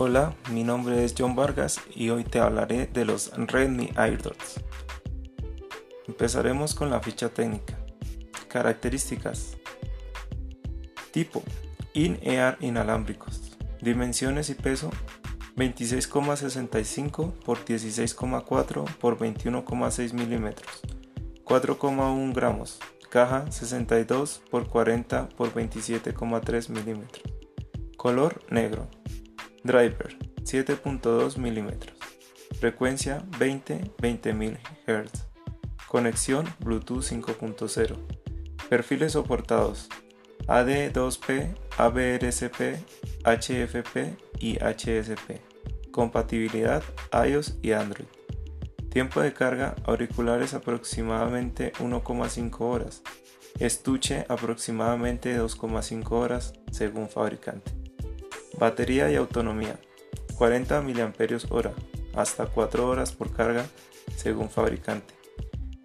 Hola, mi nombre es John Vargas y hoy te hablaré de los Redmi AirDots. Empezaremos con la ficha técnica. Características. Tipo: In-Ear inalámbricos. Dimensiones y peso: 26,65 x 16,4 x 21,6 milímetros. 4,1 gramos. Caja 62 x 40 x 27,3 milímetros. Color negro. Driver 7.2 mm. Frecuencia 20-20000 Hz. Conexión Bluetooth 5.0. Perfiles soportados AD2P, ABRSP, HFP y HSP. Compatibilidad iOS y Android. Tiempo de carga auriculares aproximadamente 1,5 horas. Estuche aproximadamente 2,5 horas según fabricante. Batería y autonomía 40 mAh hasta 4 horas por carga según fabricante.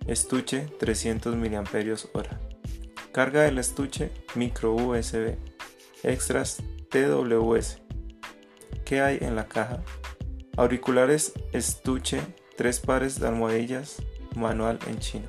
Estuche 300 mAh. Carga del estuche micro USB. Extras TWS. ¿Qué hay en la caja? Auriculares estuche, tres pares de almohadillas, manual en chino.